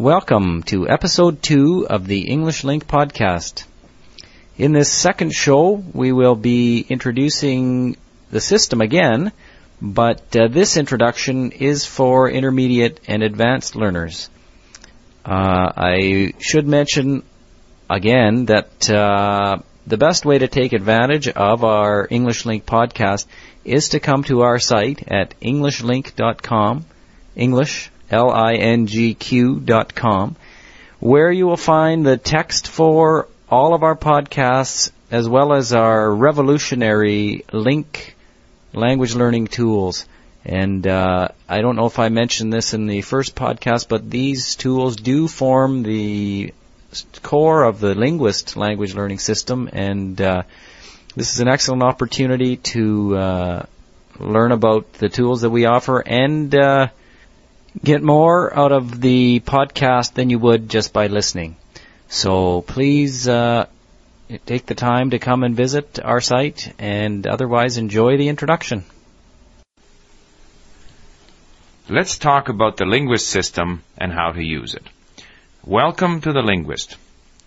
Welcome to episode two of the English LingQ podcast. In this second show, we will be introducing the system again, but uh, this introduction is for intermediate and advanced learners. Uh, I should mention again that uh, the best way to take advantage of our English LingQ podcast is to come to our site at englishlingq.com, English, L-I-N-G-Q dot com, where you will find the text for all of our podcasts as well as our revolutionary LingQ language learning tools. And uh, I don't know if I mentioned this in the first podcast, but these tools do form the core of the linguist language learning system, and uh, this is an excellent opportunity to uh, learn about the tools that we offer and uh, get more out of the podcast than you would just by listening. So please uh, take the time to come and visit our site, and otherwise enjoy the introduction. Let's talk about the linguist system and how to use it. Welcome to the linguist.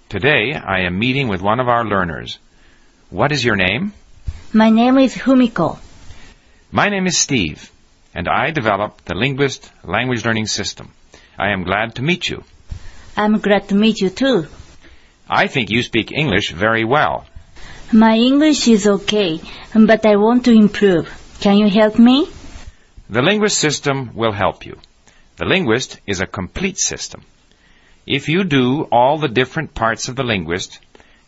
Today I am meeting with one of our learners. What is your name? My name is Humiko. My name is Steve, and I developed the linguist language learning system. I am glad to meet you. I'm glad to meet you too. I think you speak English very well. My English is okay, but I want to improve. Can you help me? The linguist system will help you. The linguist is a complete system. If you do all the different parts of the linguist,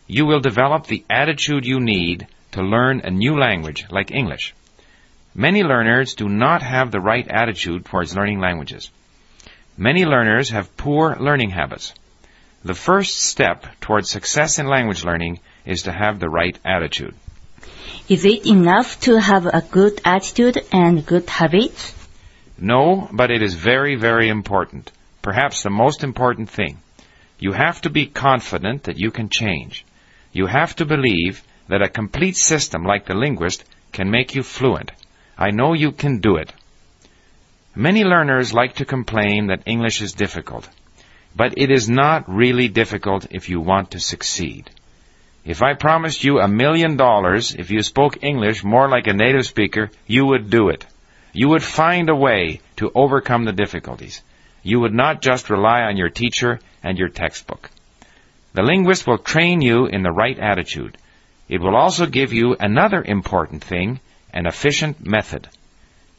you will develop the attitude you need to learn a new language like English. Many learners do not have the right attitude towards learning languages. Many learners have poor learning habits. The first step towards success in language learning is to have the right attitude. Is it enough to have a good attitude and good habits? No, but it is very, very important. Perhaps the most important thing. You have to be confident that you can change. You have to believe that a complete system like the linguist can make you fluent. I know you can do it. Many learners like to complain that English is difficult, but it is not really difficult if you want to succeed. If I promised you a million dollars if you spoke English more like a native speaker, you would do it. You would find a way to overcome the difficulties. You would not just rely on your teacher and your textbook. The linguist will train you in the right attitude. It will also give you another important thing, an efficient method.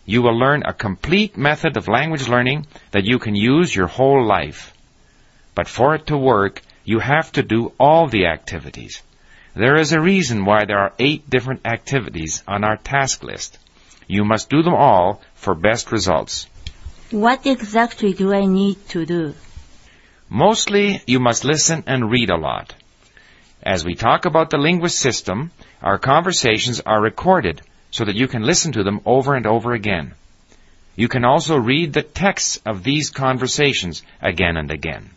You will learn a complete method of language learning that you can use your whole life. But for it to work, you have to do all the activities. There is a reason why there are eight different activities on our task list. You must do them all for best results. What exactly do I need to do? Mostly, you must listen and read a lot. As we talk about the linguist system, our conversations are recorded so that you can listen to them over and over again. You can also read the texts of these conversations again and again.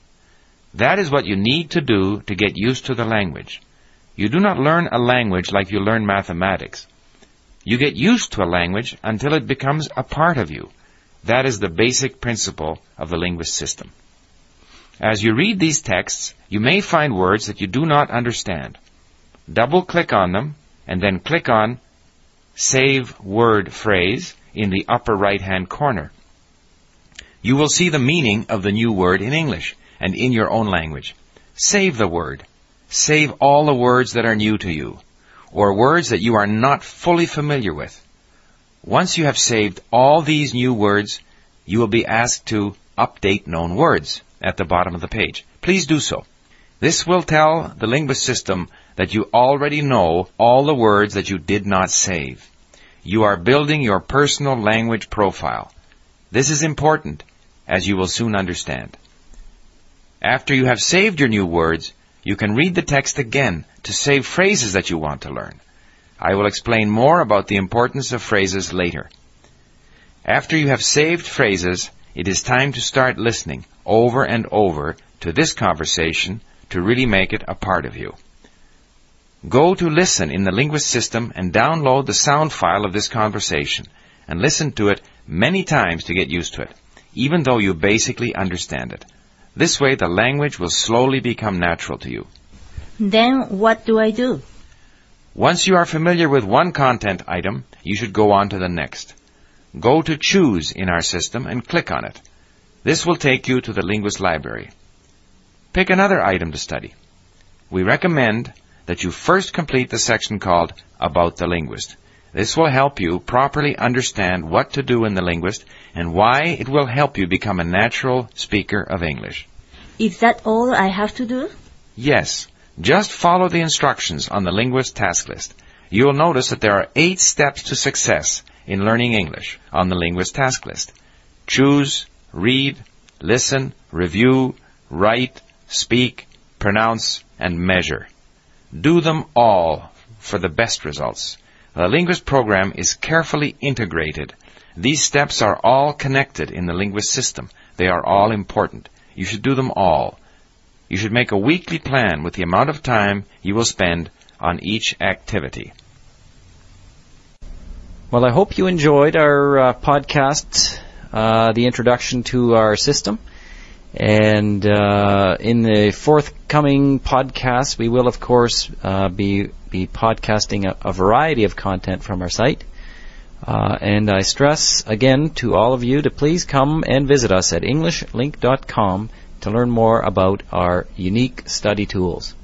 That is what you need to do to get used to the language. You do not learn a language like you learn mathematics. You get used to a language until it becomes a part of you. That is the basic principle of the linguist system. As you read these texts, you may find words that you do not understand. Double click on them and then click on Save Word Phrase in the upper right hand corner. You will see the meaning of the new word in English and in your own language. Save the word. Save all the words that are new to you, or words that you are not fully familiar with. Once you have saved all these new words, you will be asked to update known words at the bottom of the page. Please do so. This will tell the linguist system that you already know all the words that you did not save. You are building your personal language profile. This is important, as you will soon understand. After you have saved your new words, you can read the text again to save phrases that you want to learn. I will explain more about the importance of phrases later. After you have saved phrases, it is time to start listening over and over to this conversation to really make it a part of you. Go to listen in the linguist system and download the sound file of this conversation and listen to it many times to get used to it, even though you basically understand it. This way, the language will slowly become natural to you. Then what do I do? Once you are familiar with one content item, you should go on to the next. Go to Choose in our system and click on it. This will take you to the Linguist Library. Pick another item to study. We recommend that you first complete the section called About the Linguist. This will help you properly understand what to do in the linguist and why it will help you become a natural speaker of English. Is that all I have to do? Yes, just follow the instructions on the linguist task list. You will notice that there are eight steps to success in learning English on the linguist task list. Choose, read, listen, review, write, speak, pronounce, and measure. Do them all for the best results. The linguist program is carefully integrated. These steps are all connected in the linguist system. They are all important. You should do them all. You should make a weekly plan with the amount of time you will spend on each activity. Well, I hope you enjoyed our uh, podcast, uh, the introduction to our system. And uh, in the forthcoming podcast, we will, of course, uh, be be podcasting a, a, variety of content from our site. Uh, and I stress again to all of you to please come and visit us at EnglishLingQ.com to learn more about our unique study tools.